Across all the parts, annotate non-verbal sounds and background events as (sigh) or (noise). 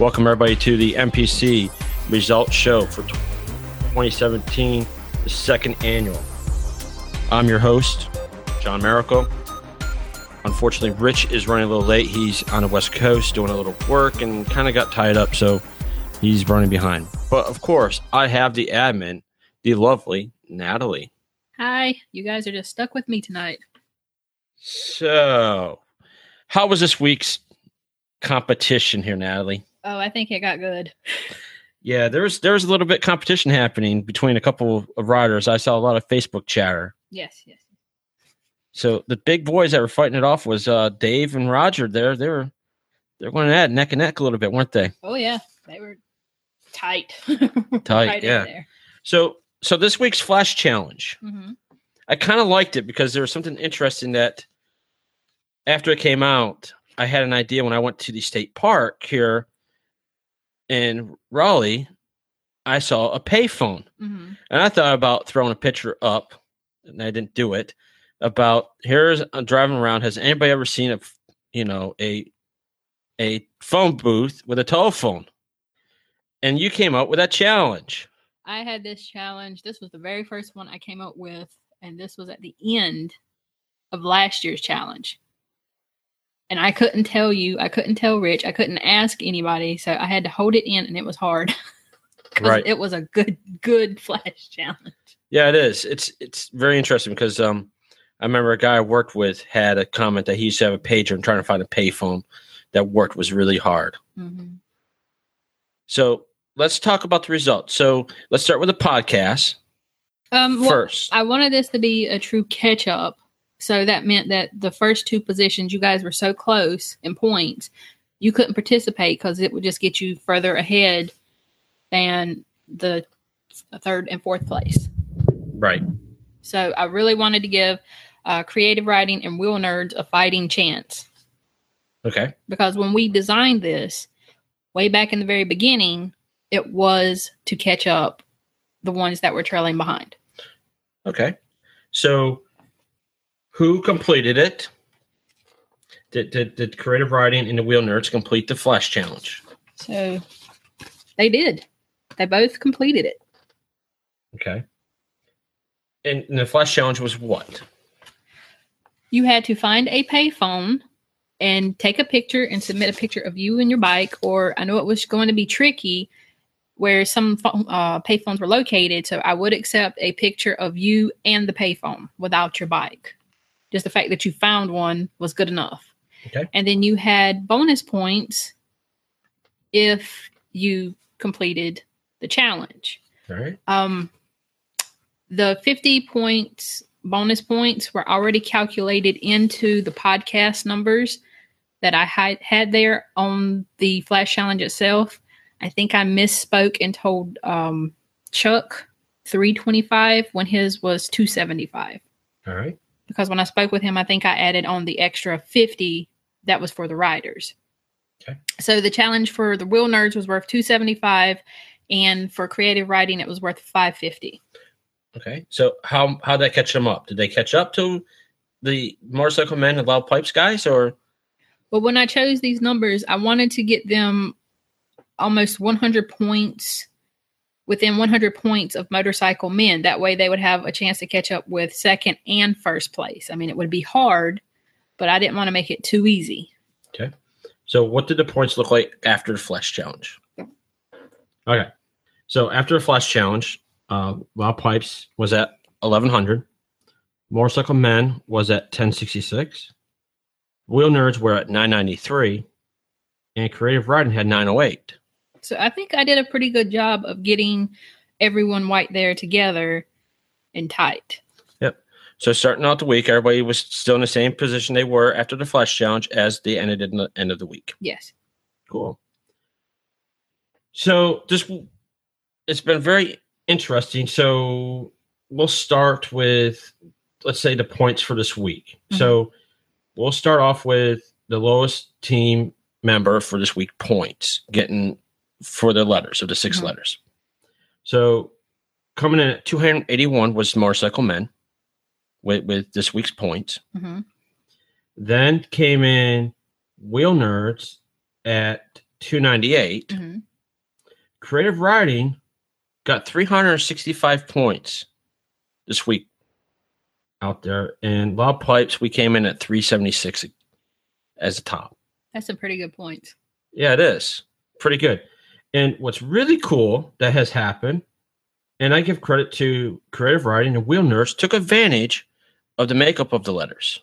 Welcome, everybody, to the MPC Results Show for 2017, the second annual. I'm your host, John Miracle. Unfortunately, Rich is running a little late. He's on the West Coast doing a little work and kind of got tied up, so he's running behind. But of course, I have the admin, the lovely Natalie. Hi, you guys are just stuck with me tonight. So, how was this week's competition here, Natalie? Oh, I think it got good. Yeah, there was there was a little bit competition happening between a couple of riders. I saw a lot of Facebook chatter. Yes, yes. So the big boys that were fighting it off was uh, Dave and Roger. There, they were they're going at neck and neck a little bit, weren't they? Oh yeah, they were tight. (laughs) Tight, Right in yeah. there. So so this week's flash challenge, Mhm. I kind of liked it because there was something interesting that after it came out, I had an idea when I went to the state park here in Raleigh. I saw a payphone. Mhm. And I thought about throwing a picture up, and I didn't do it. About here's I'm driving around. Has anybody ever seen a you know, a a phone booth with a telephone? And you came up with that challenge. I had this challenge. This was the very first one I came up with, and this was at the end of last year's challenge. And I couldn't tell you, I couldn't tell Rich, I couldn't ask anybody, so I had to hold it in, and it was hard. (laughs) 'Cause Right. it was a good, good flash challenge. Yeah, it is. It's it's very interesting because um, I remember a guy I worked with had a comment that he used to have a pager and trying to find a payphone that worked was really hard. hmm So let's talk about the results. So let's start with the podcast Um, well, first. I wanted this to be a true catch up. So that meant that the first two positions, you guys were so close in points, you couldn't participate because it would just get you further ahead than the third and fourth place. right. So I really wanted to give uh, creative riding and wheel nerds a fighting chance Okay. because when we designed this way back in the very beginning, it was to catch up the ones that were trailing behind. Okay. So, who completed it? Did, did, did Creative Riding and the Wheel Nerds complete the Flash Challenge? So they did. They both completed it. Okay. And, and the Flash Challenge was what? You had to find a payphone and take a picture and submit a picture of you and your bike. Or I know it was going to be tricky where some uh, payphones were located. So I would accept a picture of you and the payphone without your bike. Just the fact that you found one was good enough. Okay. And then you had bonus points if you completed the challenge. All right. um the 50 points bonus points were already calculated into the podcast numbers that I had, had there on the flash challenge itself. I think I misspoke and told um, Chuck 325 when his was 275 All right. Because when I spoke with him, I think I added on the extra 50 that was for the riders. Okay. So the challenge for the wheel nerds was worth 275 and for creative riding it was worth 550. Okay. So, how how did that catch them up? Did they catch up to the Motorcycle Men and Loud Pipes guys, or But when I chose these numbers, I wanted to get them almost 100 points within 100 points of motorcycle men. That way they would have a chance to catch up with second and first place. I mean, it would be hard, but I didn't want to make it too easy. Okay. So? What did the points look like after the Flash Challenge? Okay. So after the Flash Challenge, uh, Loud Pipes was at eleven hundred. Motorcycle Men was at ten sixty six. Wheel Nerds were at nine ninety three, and Creative Riding had nine oh eight. So I think I did a pretty good job of getting everyone white there together and tight. Yep. So starting out the week, everybody was still in the same position they were after the Flash Challenge as they ended in the end of the week. Yes. Cool. So this it's been very interesting. So we'll start with let's say the points for this week. Mm-hmm. So we'll start off with the lowest team member for this week points getting for the letters of the 6 Mhm. letters. So coming in at 281 was motorcycle men with with this week's points. hmm Then came in Wheel Nerds at 298. hmm Creative Riding got 365 points this week out there. And Loud Pipes, we came in at 376 as the top. That's a pretty good point. Yeah, it is. Pretty good. And what's really cool that has happened, and I give credit to Creative Riding and Wheel Nerds took advantage of the makeup of the letters.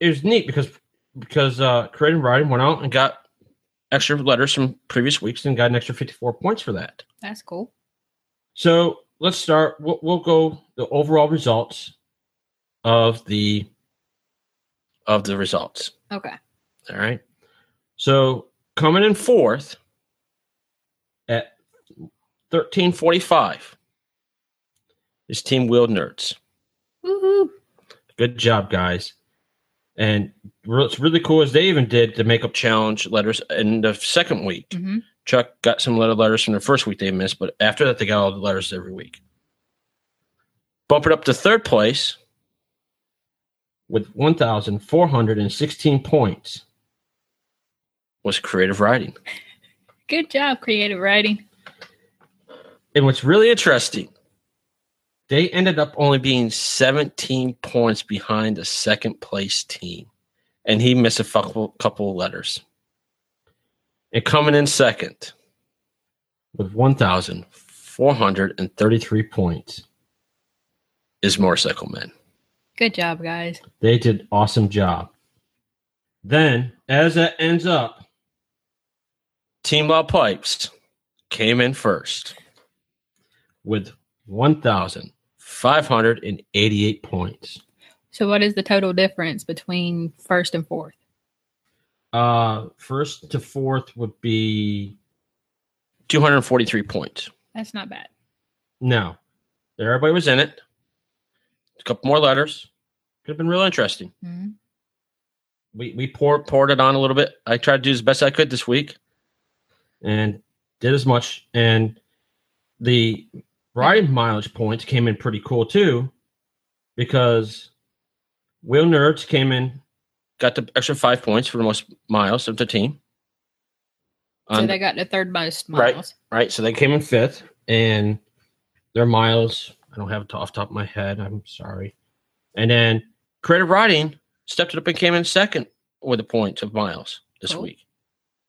It was neat because because uh, Creative Riding went out and got extra letters from previous weeks and got an extra 54 points for that. That's cool. So let's start. We'll, we'll go the overall results of the of the results. Okay. All right. So coming in fourth 1345. This team wheel nerds. Woo-hoo. Good job, guys. And what's really cool is they even did the makeup challenge letters in the second week. Mm-hmm. Chuck got some letter letters from the first week they missed, but after that, they got all the letters every week. Bump it up to third place with 1,416 points was creative riding. Good job, creative riding. And what's really interesting, they ended up only being 17 points behind the second place team. And he missed a couple, couple of letters. And coming in second with 1,433 points is Motorcycle Men. Good job, guys. They did awesome job. Then, as that ends up, Team Loud Pipes came in first with 1,588 points. So, what is the total difference between first and fourth? Uh, first to fourth would be 243 points. That's not bad. No, everybody was in it. A couple more letters. Could have been real interesting. hmm we we poured poured it on a little bit. I tried to do as best I could this week, and did as much. And the riding mileage points came in pretty cool too, because Wheel Nerds came in, got the extra five points for the most miles of the team. So On- they got the third most miles. right, right. so they came in fifth, and their miles I don't have it off the top of my head. I'm sorry. And then Creative Riding stepped it up and came in second with a point of miles this Cool. week.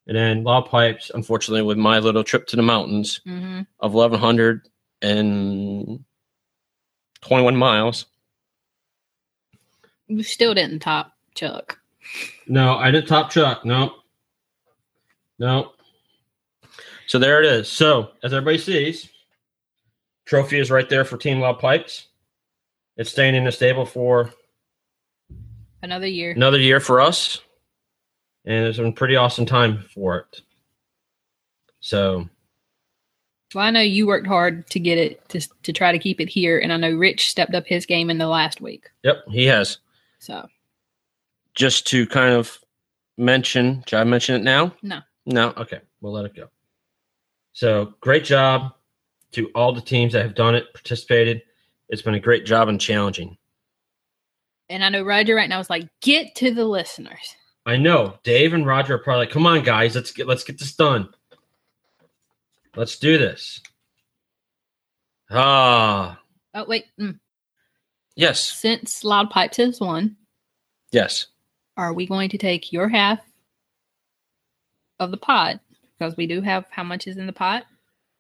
And then Loud Pipes, unfortunately, with my little trip to the mountains hmm of 1,121 miles. You still didn't top Chuck. No, I didn't top Chuck. No. No. So there it is. So, as everybody sees, trophy is right there for Team Loud Pipes. It's staying in the stable for Another year. another year for us, and it's been a pretty awesome time for it. So Well, I know you worked hard to get it to to try to keep it here, and I know Rich stepped up his game in the last week. yep, he has. So Just to kind of mention, should I mention it now? No. No, okay, we'll let it go. So great job to all the teams that have done it, participated. It's been a great job and challenging. And I know Roger right now is like, get to the listeners. I know Dave and Roger are probably like, "Come on, guys, let's get let's get this done. Let's do this." Ah, Oh, wait. Mm. yes, Since Loud Pipes has won, yes. are we going to take your half of the pot? Because we do have how much is in the pot?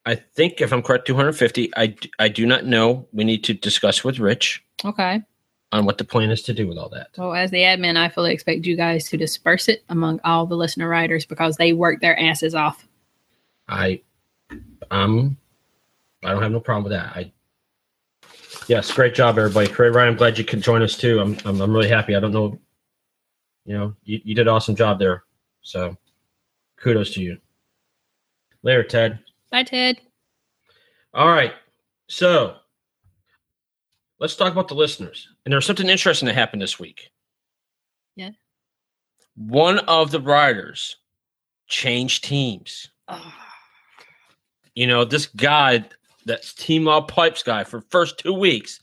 I think if I'm correct, 250. I I do not know. We need to discuss with Rich Okay. on what the plan is to do with all that. Well, as the admin, I fully expect you guys to disperse it among all the listener writers because they work their asses off. I, um, I don't have no problem with that. I, yes, great job, everybody. Great, Ryan. I'm glad you could join us too. I'm, I'm, I'm really happy. I don't know, you know, you, you did an awesome job there. So, kudos to you. Later, Ted. Bye, Ted. All right. So, let's talk about the listeners. And there's something interesting that happened this week. Yeah. One of the riders changed teams. Oh, you know, this guy, that's Team Loud Pipes guy, for first two weeks,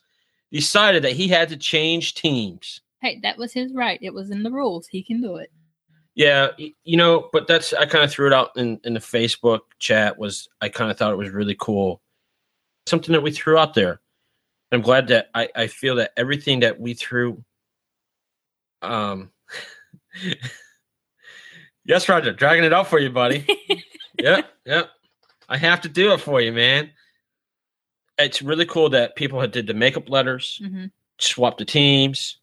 decided that he had to change teams. hey, that was his right. It was in the rules. He can do it. Yeah, you know, but that's I kind of threw it out in in the Facebook chat. Was I kind of thought it was really cool, something that we threw out there. I'm glad that I I feel that everything that we threw. Um. (laughs) yes, Roger, dragging it out for you, buddy. (laughs) yep, yep. I have to do it for you, man. It's really cool that people had did the makeup letters, hmm swapped the teams.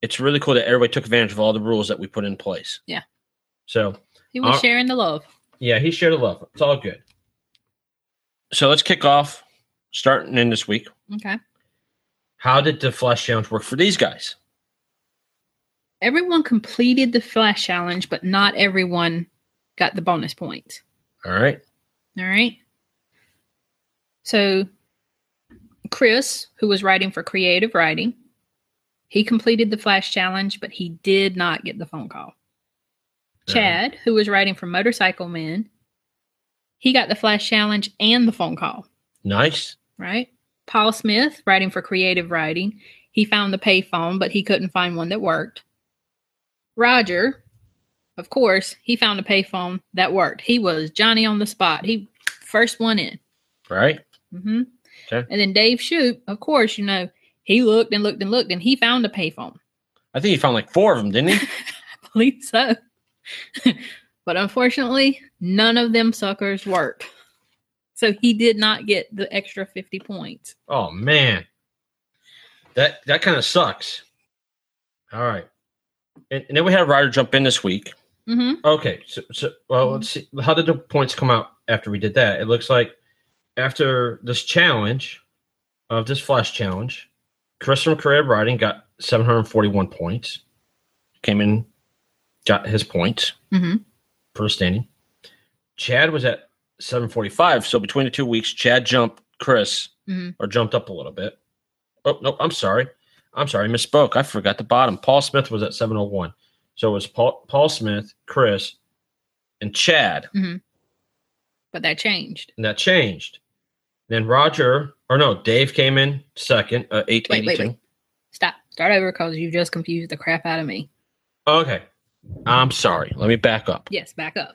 It's really cool that everybody took advantage of all the rules that we put in place. Yeah. So He was Uh, sharing the love. yeah, he shared the love. It's all good. So let's kick off starting in this week. Okay. How did the flash challenge work for these guys? Everyone completed the flash challenge, but not everyone got the bonus points. All right. All right. So, Chris, who was writing for creative riding, he completed the flash challenge, but he did not get the phone call. Uh-huh. Chad, who was writing for Motorcycle Men, he got the flash challenge and the phone call, Nice. right? Paul Smith, writing for creative riding, he found the payphone, but he couldn't find one that worked. Roger, of course, he found a payphone that worked. He was Johnny on the spot. He first one in. Right. Mm-hmm. Okay. And then Dave Shoup, of course, you know, he looked and looked and looked and he found a payphone. I think he found like four of them, didn't he? (laughs) I believe so. (laughs) but unfortunately, none of them suckers worked. So he did not get the extra 50 points. oh man, that that kind of sucks. All right. And, and then we had Ryder jump in this week. Hmm Okay, so, so well, let's see. How did the points come out after we did that? It looks like after this challenge of this flash challenge, Chris from Creative Riding got 741 points. Came in, got his points hmm for standing. Chad was at 745. So between the two weeks, Chad jumped Chris hmm or jumped up a little bit. Oh, no, I'm sorry. I'm sorry. I misspoke. I forgot the bottom. Paul Smith was at 701. So it was Paul, Paul Smith, Chris, and Chad. But that changed. And that changed. Then Roger, or no, Dave came in second, uh, 882. Wait, wait, wait. Stop. Start over because you just confused the crap out of me. Okay. I'm sorry. Let me back up. Yes, back up.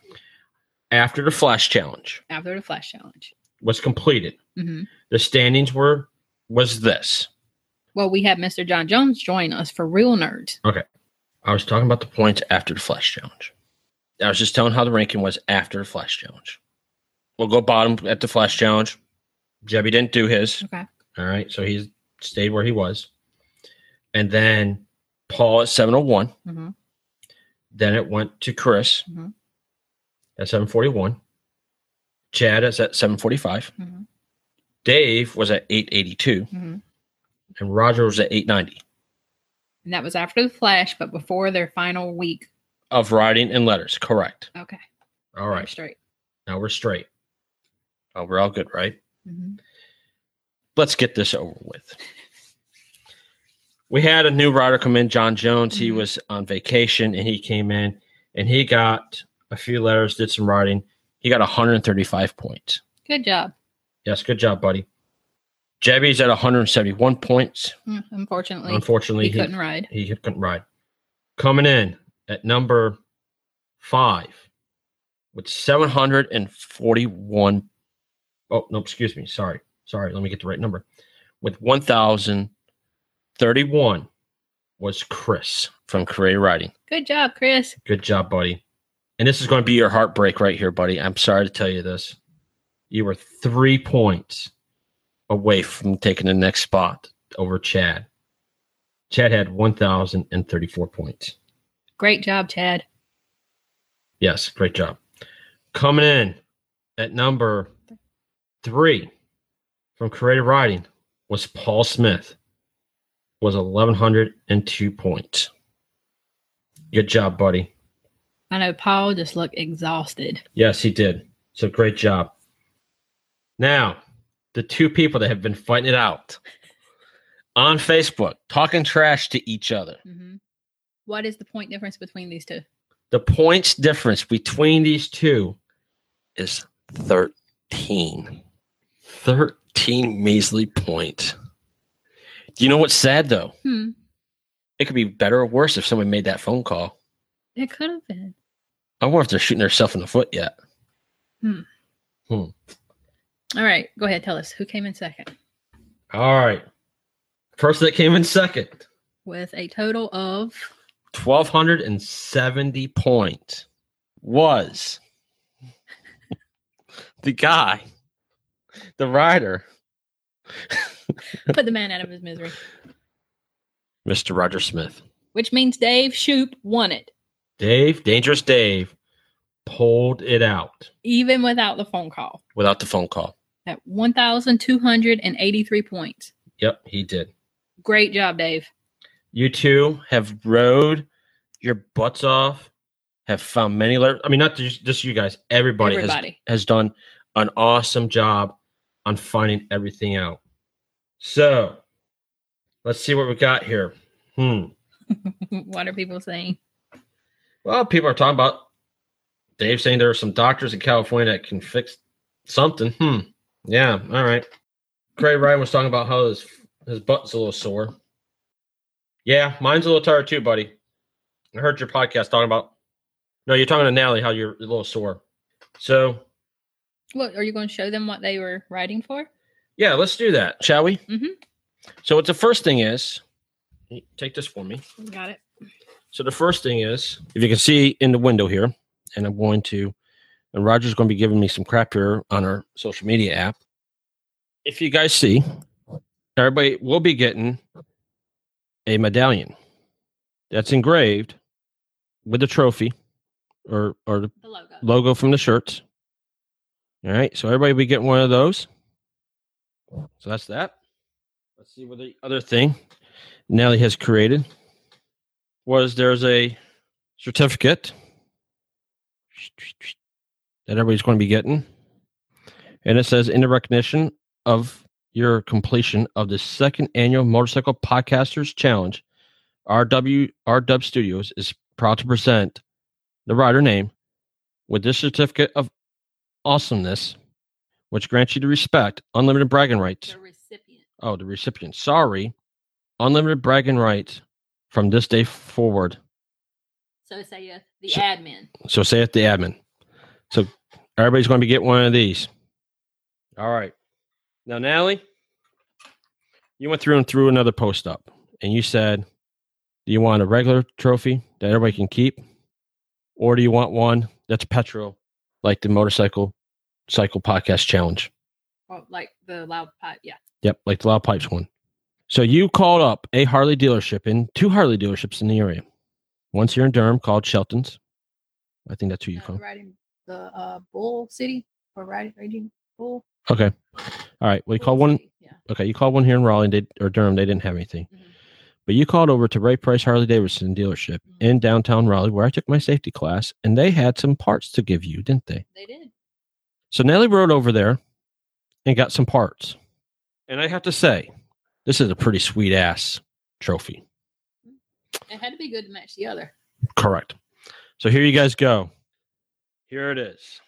After the Flash Challenge After the flash challenge. was completed, hmm the standings were was this. Well, we had Mr. John Jones join us for wheel nerds. I was talking about the points after the Flash Challenge. I was just telling how the ranking was after the Flash Challenge. We'll go bottom at the Flash Challenge. Jebby didn't do his. Okay. All right. So he stayed where he was. And then Paul at 701. hmm Then it went to Chris Mhm. at 741. Chad is at 745. Mhm. Dave was at 882. hmm And Roger was at 890 And that was after the flash, but before their final week. of writing and letters. Correct. Okay. All right. we're. Straight. Now we're straight. Oh, we're all good, right? hmm let's get this over with. We had a new writer come in, John Jones. He Mhm. was on vacation and he came in and he got a few letters, did some writing. He got 135 points. Good job. Yes, good job, buddy. Jebby's at 171 points. Mm, Unfortunately, Unfortunately, he couldn't ride. he couldn't ride. Coming in at number five with 741. Oh, no, excuse me. Sorry. Sorry. Let me get the right number. With 1,031 was Chris from Creative Riding. Good job, Chris. Good job, buddy. And this is going to be your heartbreak right here, buddy. I'm sorry to tell you this. You were three points away from taking the next spot over Chad. Chad had 1,034 points. Great job, Chad. Yes, great job. Coming in at number three from creative riding was Paul Smith, was 1,102 points. Good job, buddy. I know Paul just looked exhausted. Yes, he did. So great job. Now, the two people that have been fighting it out on Facebook, talking trash to each other. hmm What is the point difference between these two? The points difference between these two is 13. 13 measly points. Do you know what's sad though? Hmm. It could be better or worse if someone made that phone call. It could have been. I wonder if they're shooting themselves in the foot yet. All right, go ahead. Tell us who came in second All right. Person that came in second, with a total of 1,270 points, was (laughs) the guy, the rider, put the man out of his misery, (laughs) Mr. Roger Smith. which means Dave Shoop won it, Dave, Dangerous Dave, pulled it out even without the phone call without the phone call. At 1,283 points. Yep, he did. Great job, Dave. You two have rode your butts off, have found many letters. I mean, not just, just you guys, everybody, Everybody. Has, has done an awesome job on finding everything out. So let's see what we got here. Hmm. (laughs) what are people saying? Well, people are talking about Dave saying there are some doctors in California that can fix something. Hmm. Yeah. All right. Craig Ryan was talking about how his his butt's a little sore. Yeah, mine's a little tired too, buddy. I heard your podcast talking about. No, you're talking to Natalie how you're a little sore. So What are you going to show them what they were writing for? yeah, let's do that, shall we? Mhm. So what the first thing is, take this for me. Got it. So the first thing is, if you can see in the window here, and I'm going to, and Roger's going to be giving me some crap here on our social media app. If you guys see, everybody will be getting a medallion that's engraved with the trophy or or the The logo. logo from the shirts. All right, so everybody will be getting one of those. So that's that. Let's see what the other thing Nelly has created was there's a certificate that everybody's going to be getting. And it says, in the recognition of your completion of the second annual Motorcycle Podcasters Challenge, RW RW Dub Studios is proud to present the rider name with this certificate of awesomeness, which grants you the respect, unlimited bragging rights. The recipient. Oh, the recipient. Sorry. Unlimited bragging rights from this day forward. So saith the So- admin. So say it the admin. So everybody's going to be getting one of these. All right. Now, Natalie, you went through and threw another post up, and you said, "Do you want a regular trophy that everybody can keep, or do you want one that's petrol, like the motorcycle cycle podcast challenge?" Oh, like the loud pipe. Yeah. Yep, like the Loud Pipes one. So you called up a Harley dealership in two Harley dealerships in the area. Once here in Durham called Shelton's. I think that's who you Uh, call. riding the uh, Bull City or riding Raging Bull. Okay. All right. Well, you Bull called one. City, Yeah. Okay, you called one here in Raleigh they, or Durham. They didn't have anything. Mhm. But you called over to Ray Price Harley Davidson dealership Mhm. in downtown Raleigh, where I took my safety class, and they had some parts to give you, didn't they? They did. So Nellie rode over there and got some parts. And I have to say, this is a pretty sweet ass trophy. It had to be good to match the other. Correct. So here you guys go. Here it is.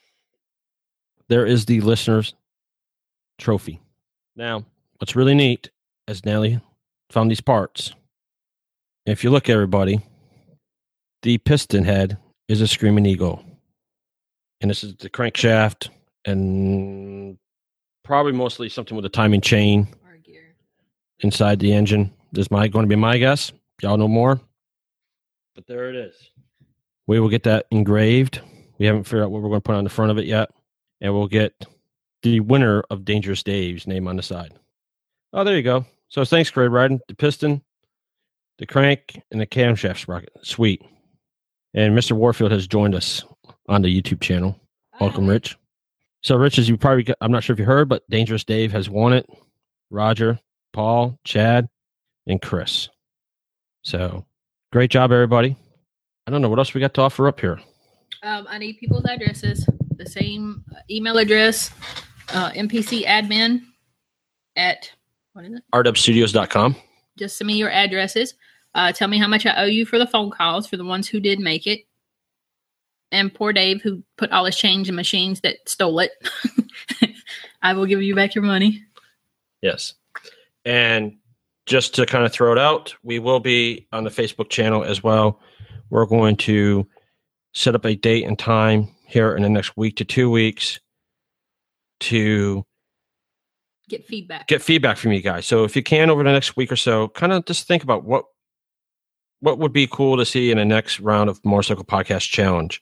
There is the listener's trophy. Now, what's really neat is Nelly found these parts. If you look, everybody, the piston head is a Screaming Eagle. And this is the crankshaft and probably mostly something with a timing chain gear. inside the engine. This is my going to be my guess. Y'all know more. But there it is. We will get that engraved. We haven't figured out what we're going to put on the front of it yet. And we'll get the winner of Dangerous Dave's name on the side. Oh, there you go. So thanks, Craig Riding. The piston, the crank, and the camshaft sprocket. Sweet. And Mr. Warfield has joined us on the YouTube channel. Welcome, Rich. So, Rich, as you probably, got, I'm not sure if you heard, but Dangerous Dave has won it. Roger, Paul, Chad, and Chris. So, great job, everybody. I don't know what else we got to offer up here. Um, I need people's addresses. The same uh, email address, uh, MPC admin at what is it? rwstudios.com. Just send me your addresses. Uh, tell me how much I owe you for the phone calls for the ones who did make it. And poor Dave, who put all his change in machines that stole it. (laughs) I will give you back your money. Yes. And just to kind of throw it out, we will be on the Facebook channel as well. We're going to set up a date and time here in the next week to two weeks to Get feedback. get feedback from you guys. So if you can over the next week or so, kind of just think about what what would be cool to see in the next round of Motorcycle Podcast Challenge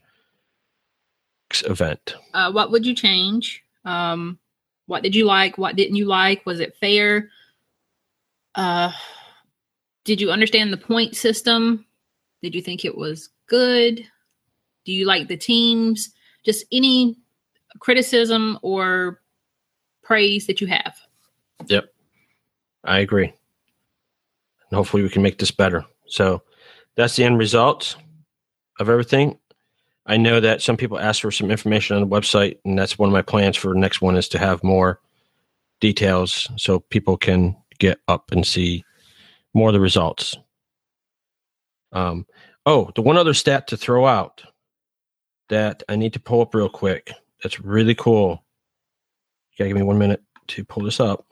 event. uh, what would you change? Um, what did you like? What didn't you like? Was it fair? Uh, did you understand the point system? Did you think it was good? Do you like the teams? Just any criticism or praise that you have. Yep. I agree. And hopefully we can make this better. So that's the end result of everything. I know that some people ask for some information on the website, and that's one of my plans for next one is to have more details so people can get up and see more of the results. Um, oh, the one other stat to throw out that I need to pull up real quick. That's really cool. You gotta give me one minute to pull this up.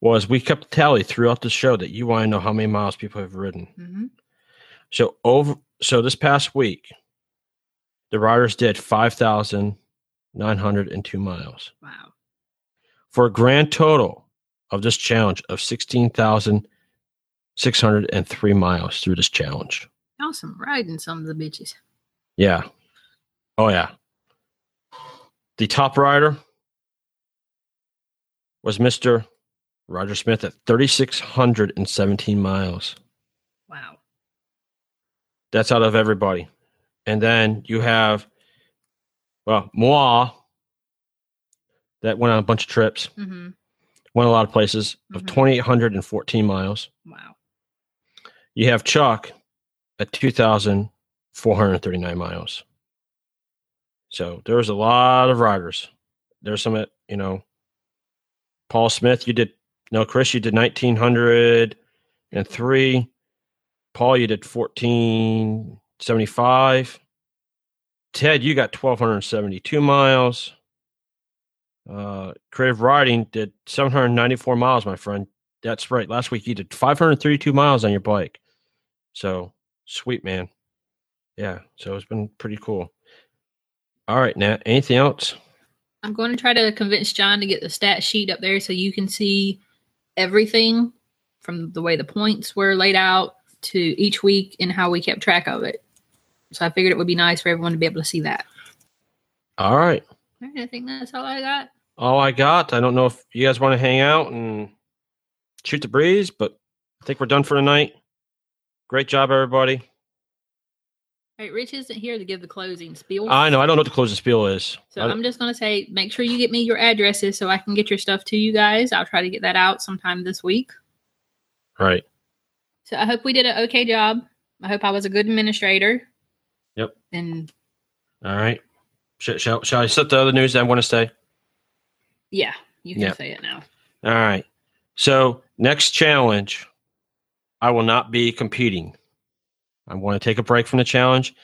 was we kept tally throughout the show that you want to know how many miles people have ridden. Mm-hmm. So over so this past week, the riders did five thousand nine hundred and two miles Wow. for a grand total of this challenge of sixteen thousand six hundred and three miles through this challenge. Awesome riding some of the bitches. Yeah. Oh yeah. The top rider was Mr. Roger Smith at 3,617 miles. Wow. That's out of everybody. And then you have, well, Moi, that went on a bunch of trips, Mm-hmm. went a lot of places, of Mhm. 2,814 miles. Wow. You have Chuck at 2,439 miles. So there was a lot of riders. There's some you know, Paul Smith, you did, no, Chris, you did 1,903. Paul, you did 1,475. Ted, you got 1,272 miles. Uh, Creative Riding did 794 miles, my friend. That's right. Last week you did 532 miles on your bike. So sweet, man. Yeah. So it's been pretty cool. All right, Nat. Anything else? I'm going to try to convince John to get the stat sheet up there so you can see everything from the way the points were laid out to each week and how we kept track of it. So I figured it would be nice for everyone to be able to see that. All right. All right, I think that's all I got. All I got. I don't know if you guys want to hang out and shoot the breeze, but I think we're done for tonight. Great job, everybody. All right, Rich isn't here to give the closing spiel. I know. I don't know what the closing spiel is. so I- I'm just going to say make sure you get me your addresses so I can get your stuff to you guys. I'll try to get that out sometime this week. right. So I hope we did an okay job. I hope I was a good administrator. Yep. And All right. Shall, shall, shall I set the other news that I want to say? yeah, you can Yeah. say it now. All right. So next challenge, I will not be competing. I'm going to take a break from the challenge,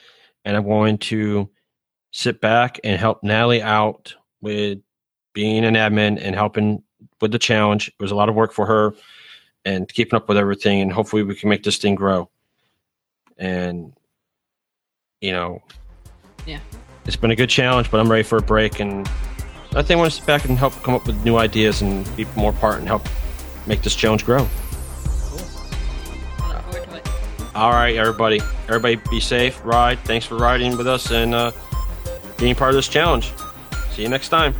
and I'm going to sit back and help Natalie out with being an admin and helping with the challenge. It was a lot of work for her and keeping up with everything, and hopefully we can make this thing grow. And you know, Yeah. it's been a good challenge, but I'm ready for a break and. I think I want to sit back and help come up with new ideas and be more part and help make this challenge grow. All right, everybody. Everybody be safe, ride. Thanks for riding with us and uh, being part of this challenge. See you next time.